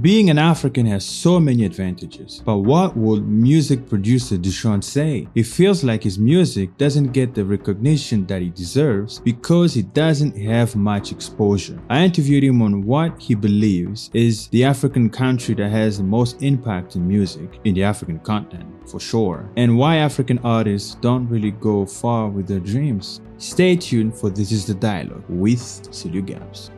Being an African has so many advantages, but what would music producer Deshaun say? He feels like his music doesn't get the recognition that he deserves because he doesn't have much exposure. I interviewed him on what he believes is the African country that has the most impact in music in the African continent, for sure, and why African artists don't really go far with their dreams. Stay tuned for This is the Dialogue with Celio Gabs.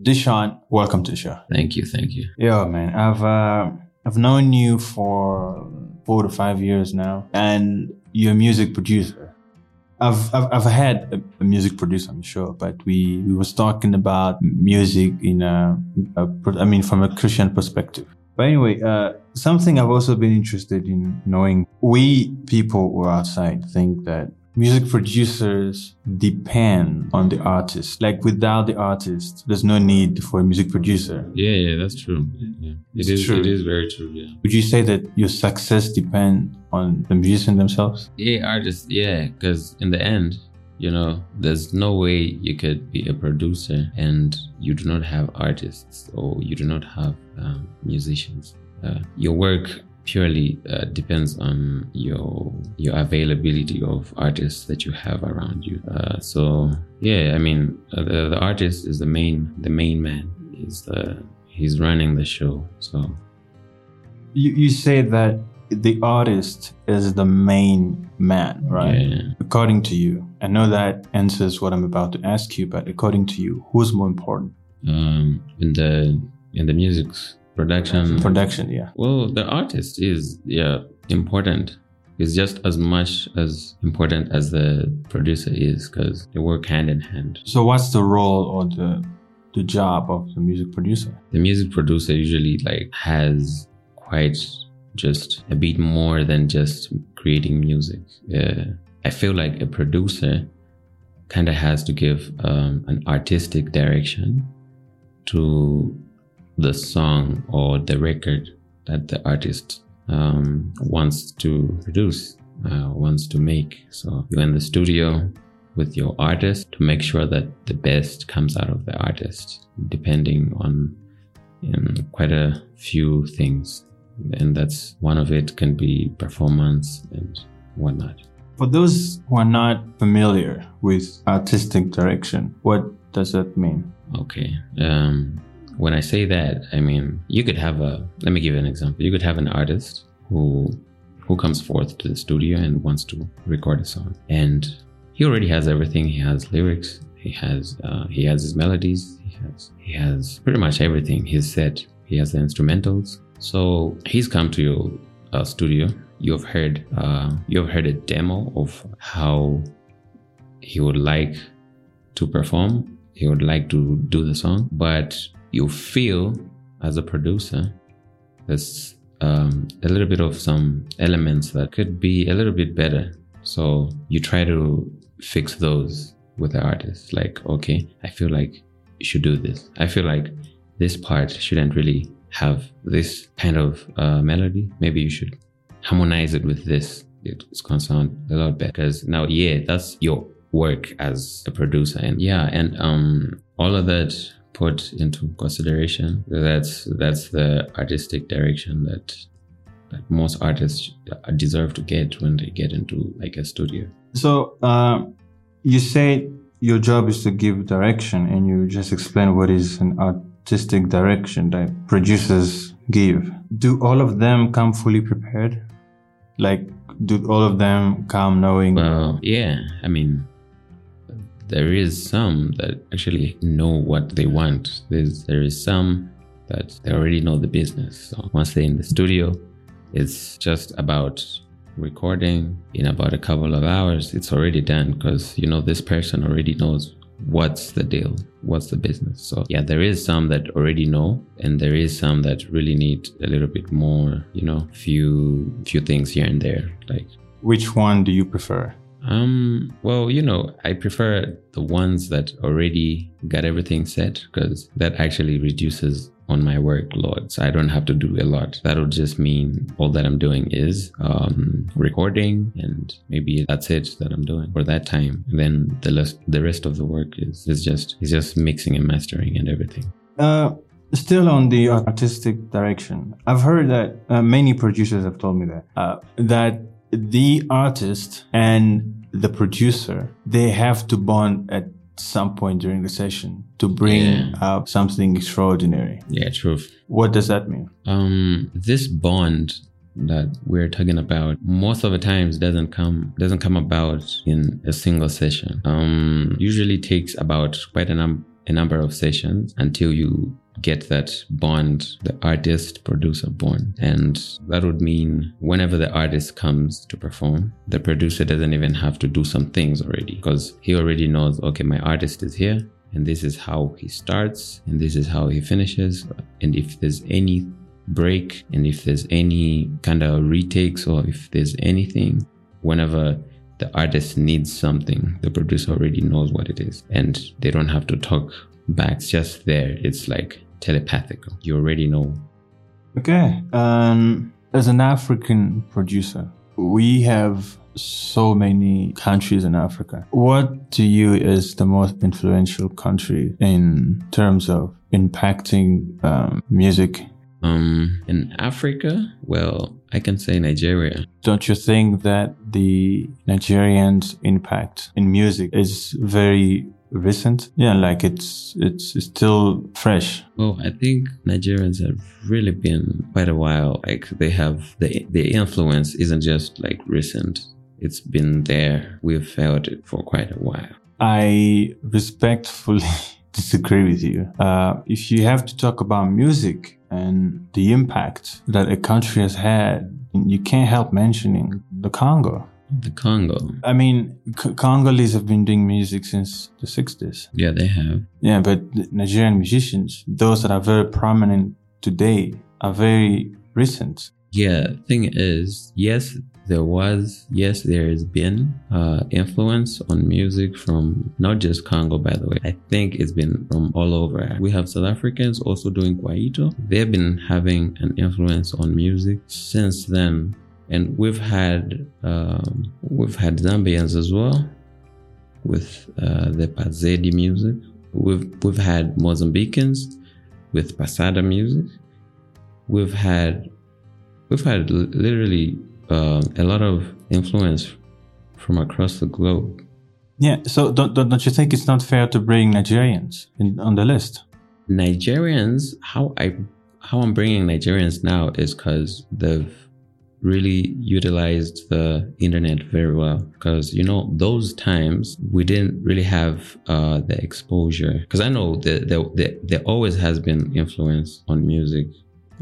Deshaun, welcome to the show. Thank you, thank you. Yeah, man. I've uh, I've known you for four to five years now, and you're a music producer. I've I've, I've had a, music producer on the show, but we we was talking about music in a, a I mean from a Christian perspective. But anyway, uh, something I've also been interested in knowing. We people who are outside think that music producers depend on the artist. Like without the artist, there's no need for a music producer. Yeah, yeah, that's true. Yeah. It It's true. It is very true. Yeah. Would you say that your success depends on the musician themselves? Yeah, artists. Yeah, because in the end, you know, there's no way you could be a producer and you do not have artists or you do not have um, musicians. Uh, your work purely uh, depends on your your availability of artists that you have around you. Uh, so yeah, I mean, uh, the, the artist is the main the main man. He's the he's running the show. So You, you say that the artist is the main man, right? yeah. According to you, I know that answers what I'm about to ask you, but according to you, who's more important? um, in the in the music production Production, yeah. well the artist is yeah important is just as much as important as the producer is because they work hand in hand So what's the role or the the job of the music producer? the music producer usually like has quite just a bit more than just creating music uh, i feel like a producer kind of has to give um, an artistic direction to the song or the record that the artist um, wants to produce, uh, wants to make. So you're in the studio with your artist to make sure that the best comes out of the artist, depending on in quite a few things. And that's one of it can be performance and whatnot. For those who are not familiar with artistic direction, what does that mean? Okay. Um, when I say that, I mean you could have a. Let me give you an example. You could have an artist who who comes forth to the studio and wants to record a song, and he already has everything. He has lyrics. He has uh, he has his melodies. He has he has pretty much everything. He's set. He has the instrumentals. So he's come to your uh, studio. You've heard uh, you've heard a demo of how he would like to perform. He would like to do the song, but you feel as a producer there's um, a little bit of some elements that could be a little bit better. So you try to fix those with the artist. Like, okay, I feel like you should do this. I feel like this part shouldn't really have this kind of uh, melody. Maybe you should harmonize it with this. It's gonna sound a lot better. Because now, yeah, that's your work as a producer, and yeah, and um, all of that put into consideration. That's that's the artistic direction that that most artists deserve to get when they get into like a studio. So uh, you say your job is to give direction, and you just explain what is an artistic direction that producers give. Do all of them come fully prepared? Like, do all of them come knowing? Well, yeah, I mean, there is some that actually know what they want. There's there is some that they already know the business. So once they're in the studio, it's just about recording in about a couple of hours. It's already done because you know this person already knows what's the deal, what's the business. So yeah, there is some that already know, and there is some that really need a little bit more. You know, few few things here and there, like Which one do you prefer? Um, well, you know, I prefer the ones that already got everything set because that actually reduces on my workload. So I don't have to do a lot. That'll just mean all that I'm doing is um, recording and maybe that's it that I'm doing for that time. And then the rest, the rest of the work is, is just, is just mixing and mastering and everything. Uh, still on the artistic direction, I've heard that uh, many producers have told me that, uh, that the artist and the producer, they have to bond at some point during the session to bring Yeah. out something extraordinary. Yeah, truth. What does that mean? Um, this bond that we're talking about most of the times doesn't come doesn't come about in a single session. Um, usually takes about quite a, num- a number of sessions until you get that bond, the artist producer bond, and that would mean whenever the artist comes to perform, the producer doesn't even have to do some things already because he already knows. Okay, my artist is here. And this is how he starts, and this is how he finishes. And if there's any break and if there's any kind of retakes or if there's anything whenever the artist needs something the producer already knows what it is and they don't have to talk back it's just there it's like telepathic you already know Okay. Um, as an African producer, we have so many countries in Africa. What to you is the most influential country in terms of impacting um, music? um in africa well i can say nigeria Don't you think that the Nigerians' impact in music is very recent? Yeah, like it's it's, it's still fresh. Well, I think Nigerians have really been quite a while. Like they have the the influence isn't just like recent. It's been there. We've felt it for quite a while. I respectfully disagree with you. Uh, if you have to talk about music and the impact that a country has had, you can't help mentioning the Congo. The Congo. I mean, C- Congolese have been doing music since the 60s. Yeah, they have. Yeah, but Nigerian musicians, those that are very prominent today, are very recent. Yeah, thing is, yes, there was, yes, there has been uh, influence on music from not just Congo, by the way. I think it's been from all over. We have South Africans also doing Kwaito. They've been having an influence on music since then, and we've had um, we've had Zambians as well with uh, the Pazedi music. We've we've had Mozambicans with Passada music. We've had we've had l- literally uh, a lot of influence from across the globe. Yeah, so don't, don't, don't you think it's not fair to bring Nigerians in, on the list? Nigerians, how I how I'm bringing Nigerians now is because they've really utilized the internet very well. Because you know those times we didn't really have uh, the exposure. Because I know that there, there there always has been influence on music,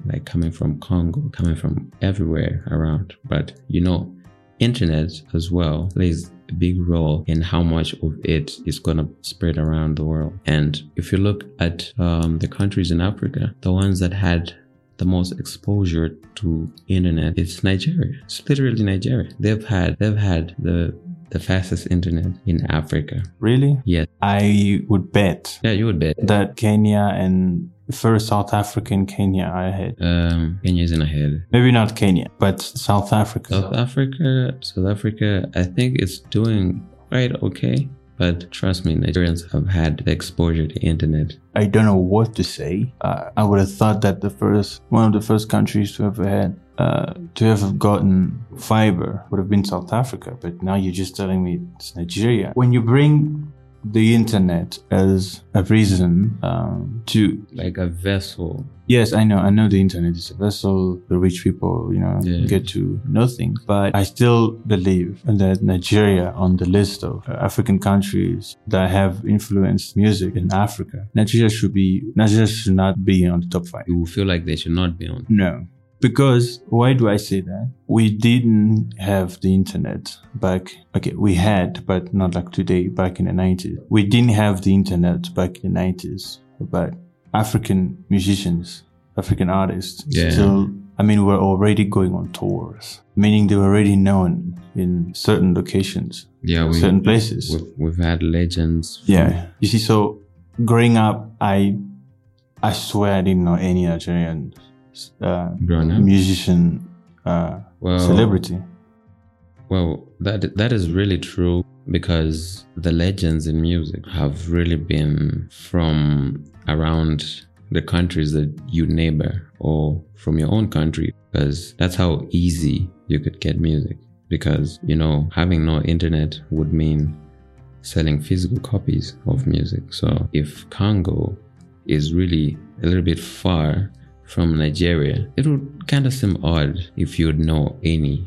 like coming from Congo, coming from everywhere around. But you know, internet as well plays a big role in how much of it is going to spread around the world. And if you look at um, the countries in Africa, the ones that had the most exposure to internet, is Nigeria. It's literally Nigeria. They've had they've had the the fastest internet in Africa. Really? Yes. I would bet Yeah, you would bet. that Kenya and first South Africa and Kenya are ahead. Um, is in ahead. Maybe not Kenya, but South Africa. South Africa, South Africa, I think it's doing quite okay. But trust me, Nigerians have had exposure to internet. I don't know what to say. Uh, I would have thought that the first, one of the first countries to have had, uh, to have gotten fiber would have been South Africa. But now you're just telling me it's Nigeria. When you bring the internet as a reason um, to Like a vessel. Yes, I know. I know the internet is a vessel to which people, you know, get to know things. But I still believe that Nigeria on the list of uh, African countries that have influenced music in Africa, Nigeria should be, Nigeria should not be on the top five. You will feel like they should not be on. No. Because why do I say that? We didn't have the internet back. Okay, we had, but not like today, back in the 90s. We didn't have the internet back in the 90s, but African musicians, African artists Yeah. still, I mean, were already going on tours, meaning they were already known in certain locations, Yeah, we, certain places. we've, we've had legends. Yeah. You see, so growing up, I I swear I didn't know any Nigerian uh, musician uh, Well, celebrity. Well, that that is really true because the legends in music have really been from around the countries that you neighbor or from your own country because that's how easy you could get music. Because you know having no internet would mean selling physical copies of music. So if congo is really a little bit far from nigeria it would kind of seem odd if you'd know any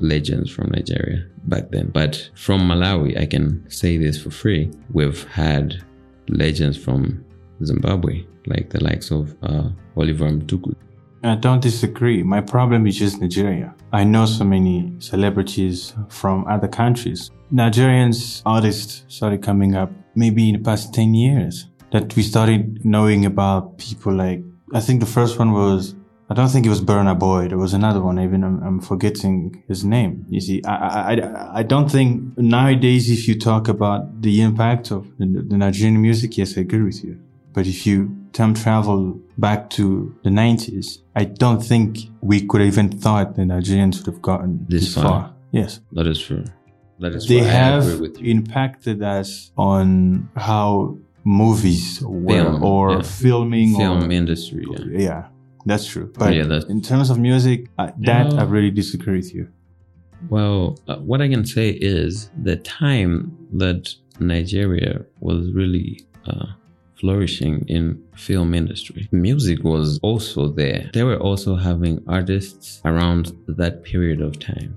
legends from Nigeria back then. But from Malawi, I can say this for free. We've had legends from Zimbabwe, like the likes of uh, Oliver Mtukudzi. I don't disagree. My problem is just Nigeria. I know so many celebrities from other countries. Nigerians artists started coming up maybe in the past 10 years that we started knowing about people like, I think the first one was, I don't think it was Burna Boy. There was another one. Even I'm, I'm forgetting his name. You see, I, I, I, I don't think nowadays if you talk about the impact of the, the Nigerian music, yes, I agree with you. But if you time travel back to the 90s, I don't think we could even thought the Nigerians would have gotten This far. far. Yes. That is true. That is They have agree with you. impacted us on how movies were Film, or yeah. filming Film or industry. Yeah. yeah, that's true. But yeah, that's- in terms of music, uh, that. I really disagree with you. Well, uh, what I can say is the time that Nigeria was really uh, flourishing in film industry, music was also there. They were also having artists around that period of time.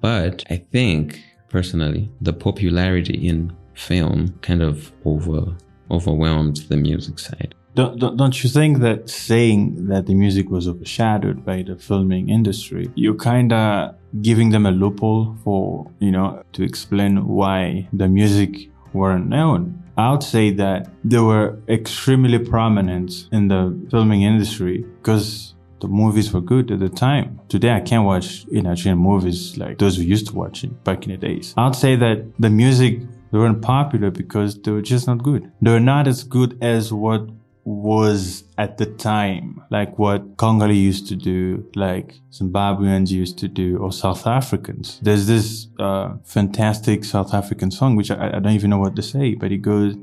But I think personally, the popularity in film kind of over overwhelmed the music side. Don't, don't, don't you think that saying that the music was overshadowed by the filming industry, you're kind of giving them a loophole for, you know, to explain why the music weren't known? I would say that they were extremely prominent in the filming industry because the movies were good at the time. Today, I can't watch you know, movies like those we used to watch back in the days. I'd say that the music they weren't popular because they were just not good. They were not as good as what was at the time, like what Congolese used to do, like Zimbabweans used to do, or South Africans. There's this uh, fantastic South African song, which I, I don't even know what to say, but it goes.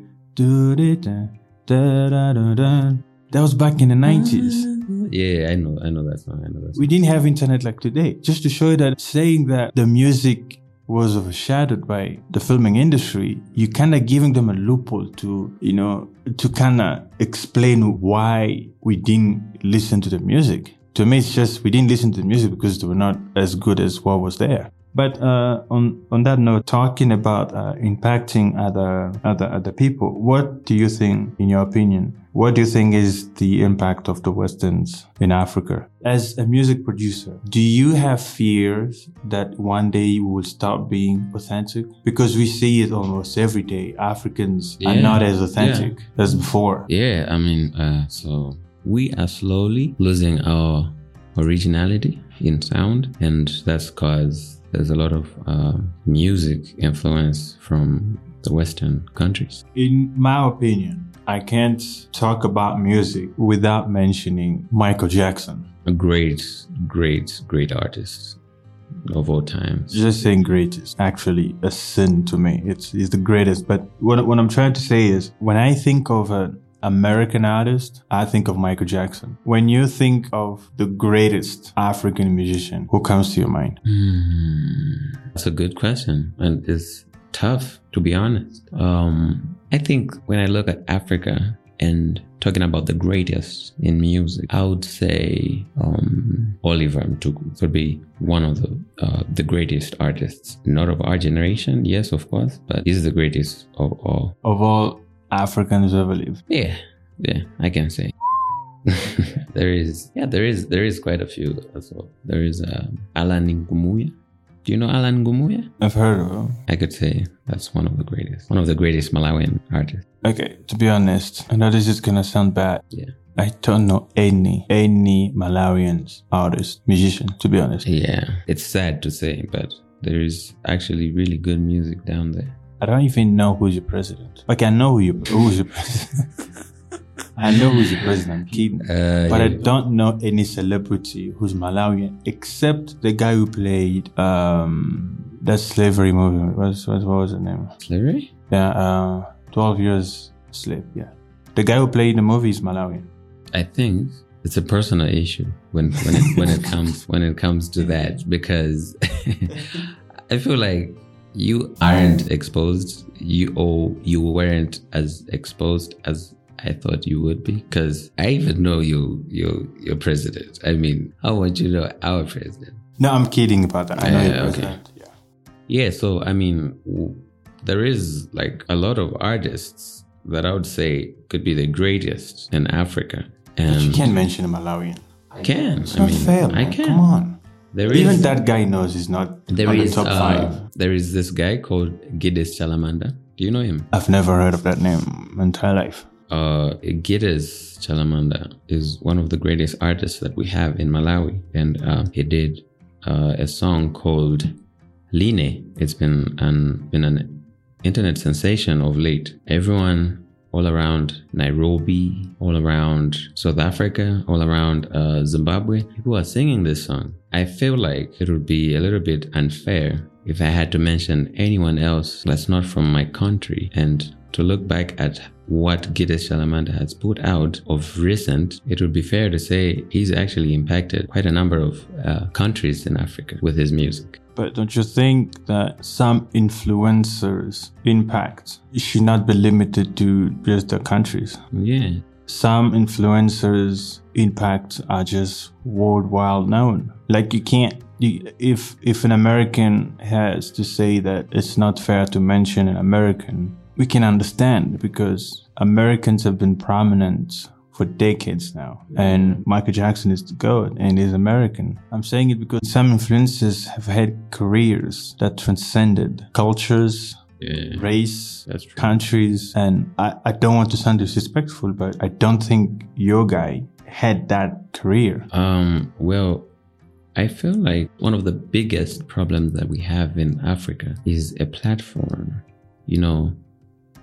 That was back in the 90s. Yeah, I know, I know that song. I know that song. We didn't have internet like today. Just to show you that saying that the music was overshadowed by the filming industry, you kind of giving them a loophole to, you know, to kind of explain why we didn't listen to the music. To me, it's just we didn't listen to the music because they were not as good as what was there. But uh, on on that note, talking about uh, impacting other other other people, what do you think, in your opinion, what do you think is the impact of the Westerns in Africa? As a music producer, do you have fears that one day you will stop being authentic? Because we see it almost every day. Africans are not as authentic as before. Yeah, I mean, uh, so we are slowly losing our originality in sound, and that's because there's a lot of uh, music influence from the Western countries. In my opinion, I can't talk about music without mentioning Michael Jackson. A great, great, great artist of all times. Just saying greatest, actually a sin to me. It's, it's the greatest. But what, what I'm trying to say is when I think of an American artist, I think of Michael Jackson. When you think of the greatest African musician, who comes to your mind? Hmm, That's a good question, and it's tough to be honest. Um, I think when I look at Africa and talking about the greatest in music, I would say um, Oliver Mtukudzi would be one of the uh, the greatest artists, not of our generation, yes, of course, but he's the greatest of all. Of all Africans who ever lived. Yeah, yeah, I can say. there is, yeah, there is, there is quite a few as well. There is um, Allan Ngumuya. Do you know Allan Ngumuya? I've heard of him. I could say that's one of the greatest, one of the greatest Malawian artists. Okay, to be honest, I know this is gonna sound bad. Yeah, I don't know any, any Malawians artist, musician, to be honest. yeah. It's sad to say, but there is actually really good music down there. I don't even know who's your president. Like I know who you who's your president. I know who's the president, Keaton. Uh, But I don't know any celebrity who's Malawian except the guy who played um, that slavery movie. What's, what, what was the name? slavery. Yeah, uh, 12 years slave. Yeah. The guy who played the movie is Malawian. I think it's a personal issue when when it when it comes when it comes to that because I feel like you aren't exposed you or you weren't as exposed as I thought you would be because I even know you you your president. I mean, I want you know our president. No, I'm kidding about that. I know Yeah, the okay. president. Yeah. Yeah, so I mean, w- there is like a lot of artists that I would say could be the greatest in Africa, But and you can't mention a Malawian. I can. It's I not mean, fair, I can. Come on. There is Even that guy knows he's not there on is the top uh, five. there is this guy called Giddes Chalamanda. Do you know him? I've never heard of that name my entire life. Uh, Giddes Chalamanda is one of the greatest artists that we have in Malawi, and uh, he did uh, a song called Line. It's been an been an internet sensation of late. Everyone all around Nairobi, all around South Africa, all around uh, Zimbabwe, people are singing this song. I feel like it would be a little bit unfair if I had to mention anyone else that's not from my country and to look back at what Giddes Chalamanda has put out of recent, it would be fair to say he's actually impacted quite a number of uh, countries in Africa with his music. But don't you think that some influencers' impact should not be limited to just the countries? Yeah, Some influencers' impact are just worldwide known. Like you can't, if if an American has to say that it's not fair to mention an American, we can understand because Americans have been prominent for decades now. And Michael Jackson is the GOAT and is American. I'm saying it because some influencers have had careers that transcended cultures, yeah, race, countries. And I, I don't want to sound disrespectful, but I don't think your guy had that career. Um, well, I feel like one of the biggest problems that we have in Africa is a platform. You know,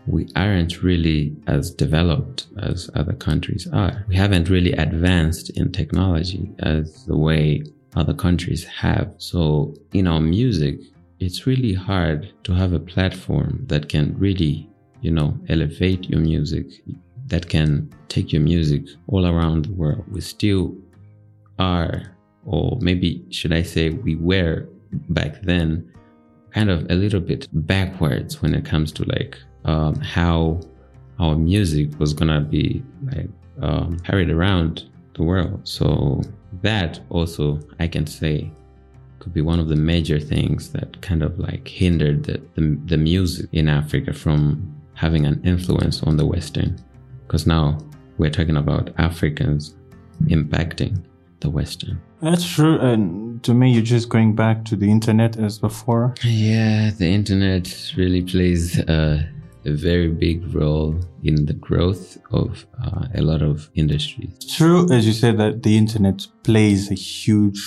we aren't really as developed as other countries are. We haven't really advanced in technology as the way other countries have. So, in our music, it's really hard to have a platform that can really, you know, elevate your music, that can take your music all around the world. We still are, or maybe should I say, we were back then kind of a little bit backwards when it comes to like um, how our music was gonna be like um, carried around the world. So that also I can say could be one of the major things that kind of like hindered the, the, the music in Africa from having an influence on the Western. Because now we're talking about Africans impacting the Western. That's true. And to me, you're just going back to the internet as before. Yeah, the internet really plays uh, a very big role in the growth of uh, a lot of industries. True, as you said, that the internet plays a huge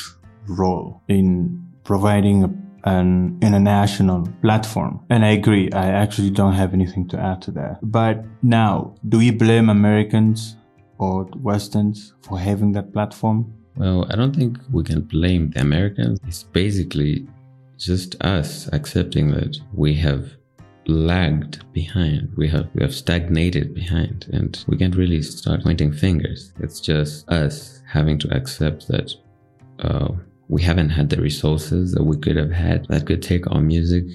role in providing a, an international platform. And I agree. I actually don't have anything to add to that. But now, do we blame Americans or Westerns for having that platform? Well, I don't think we can blame the Americans. It's basically just us accepting that we have lagged behind. We have we have stagnated behind, and we can't really start pointing fingers. It's just us having to accept that uh, we haven't had the resources that we could have had that could take our music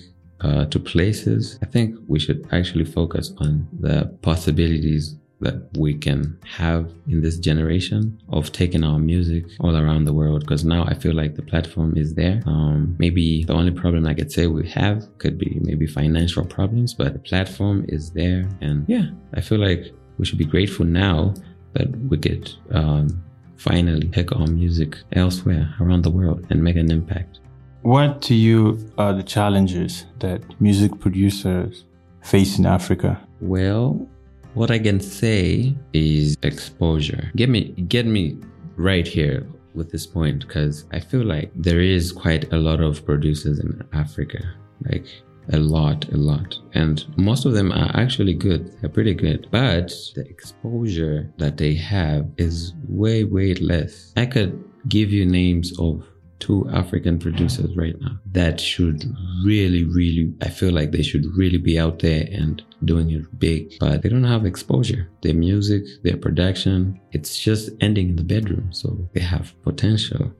uh, to places. I think we should actually focus on the possibilities that we can have in this generation of taking our music all around the world because now I feel like the platform is there. Um, maybe the only problem I could say we have could be maybe financial problems, but the platform is there. And yeah, I feel like we should be grateful now that we could um, finally take our music elsewhere around the world and make an impact. What to you are the challenges that music producers face in Africa? Well, what I can say is exposure. Get me, get me right here with this point because I feel like there is quite a lot of producers in Africa. Like a lot, a lot. And most of them are actually good. They're pretty good. But the exposure that they have is way, way less. I could give you names of two African producers right now that should really, really, I feel like they should really be out there and doing it big, but they don't have exposure. Their music, their production, it's just ending in the bedroom. So they have potential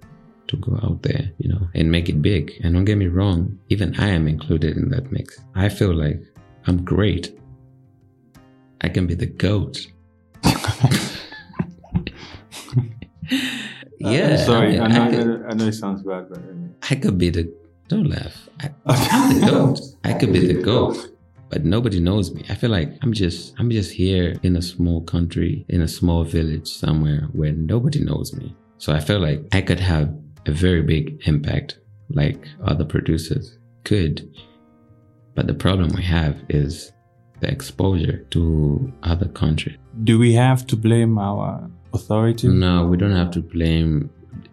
to go out there, you know, and make it big. And don't get me wrong, even I am included in that mix. I feel like I'm great. I can be the goat. yeah. Uh, sorry, I, I, know, I could, I know it sounds bad, but I could be the. Don't laugh. I, I'm the goat. I could be the goat but nobody knows me. I feel like I'm just I'm just here in a small country, in a small village somewhere where nobody knows me. So I feel like I could have a very big impact like other producers could. But the problem we have is the exposure to other countries. Do we have to blame our authority? No, we don't have to blame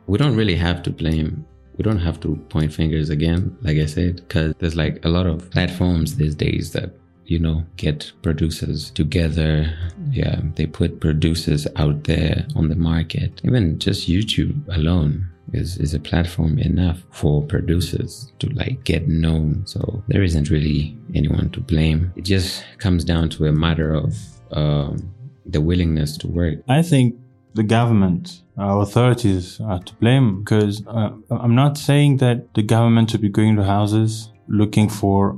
we don't really have to blame we don't have to point fingers again, like I said, because there's like a lot of platforms these days that you know get producers together. Yeah they put producers out there on the market. Even just youtube alone is, is a platform enough for producers to like get known. So there isn't really anyone to blame. It just comes down to a matter of um, the willingness to work. I think the government, our authorities are to blame because uh, I'm not saying that the government should be going to houses looking for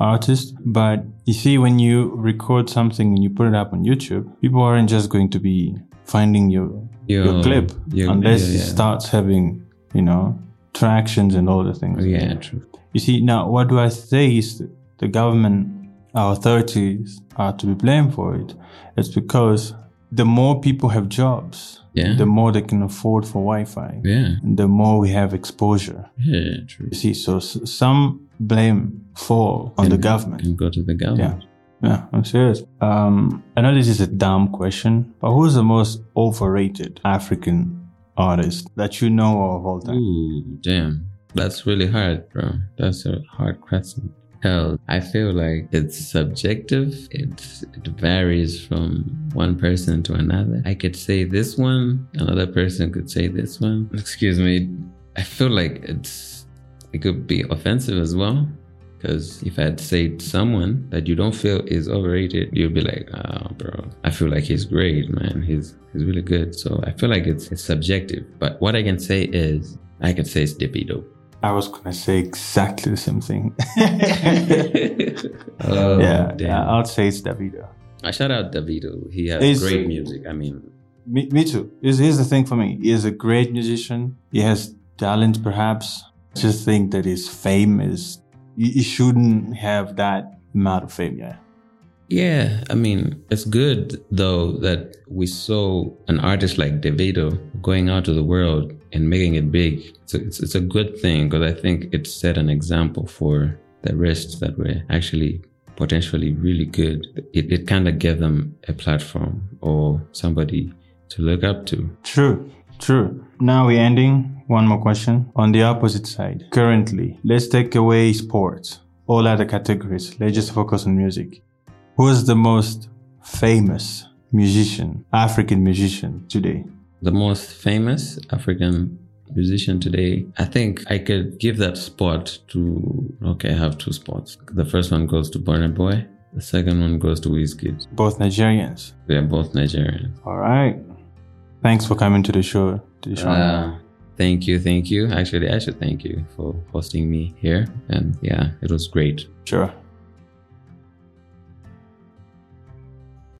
artists, but you see, when you record something and you put it up on YouTube, people aren't just going to be finding your your, Your- clip your- unless yeah, it starts having you know tractions and all the things. yeah true You see, now what do I say is the government, our authorities are to be blamed for it. It's because the more people have jobs, Yeah. the more they can afford for Wi-Fi, yeah the more we have exposure. yeah true You see, so s- some blame fall on the government. and go to the government Yeah, I'm serious. Um, I know this is a dumb question, but who's the most overrated African artist that you know of all time? Ooh, damn. That's really hard, bro. That's a hard question. Hell, I feel like it's subjective. It varies from one person to another. I could say this one, another person could say this one. Excuse me. I feel like it's it could be offensive as well. Because if I'd say someone that you don't feel is overrated, you'd be like, "Oh, bro, I feel like he's great, man. He's he's really good." So I feel like it's it's subjective. But what I can say is, I can say it's Davido. I was gonna say exactly the same thing. oh, yeah, damn. yeah, I'd say it's Davido. I shout out Davido. He has He's- great music. I mean, Me, me too. Here's, here's the thing for me. He is a great musician. He has talent, perhaps. I just think that his fame is. He, he shouldn't have that amount of fame. Yeah. Yeah, I mean, it's good though that we saw an artist like Davido going out to the world and making it big. It's a, it's, it's a good thing because I think it set an example for the rest that were actually potentially really good. It, it kind of gave them a platform or somebody to look up to. True. True. Now we're ending. One more question. On the opposite side, currently, let's take away sports, all other categories. Let's just focus on music. Who is the most famous musician, African musician today? The most famous African musician today, I think I could give that spot to, okay, I have two spots. The first one goes to Burna Boy. The second one goes to Wizkid. Both Nigerians. They're both Nigerians. All right. Thanks for coming to the show. To the show. Uh, thank you, thank you. Actually, I should thank you for hosting me here. And yeah, it was great. sure.